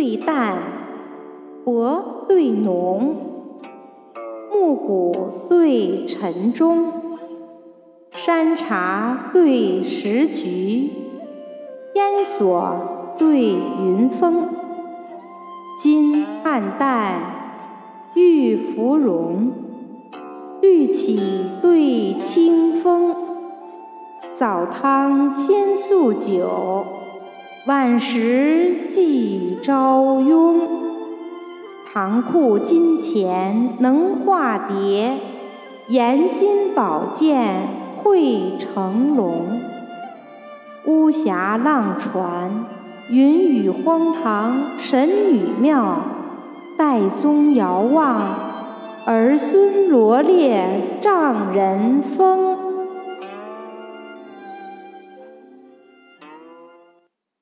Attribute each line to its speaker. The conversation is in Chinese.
Speaker 1: 对淡，薄对浓，暮鼓对晨钟，山茶对石菊，烟锁对云峰，金汉淡，玉芙蓉，绿绮对清风，早汤先素酒。晚时寄朝慵，唐库金钱能化蝶，严金宝剑会成龙。巫峡浪船，云雨荒唐神女庙，岱宗遥望，儿孙罗列丈人风。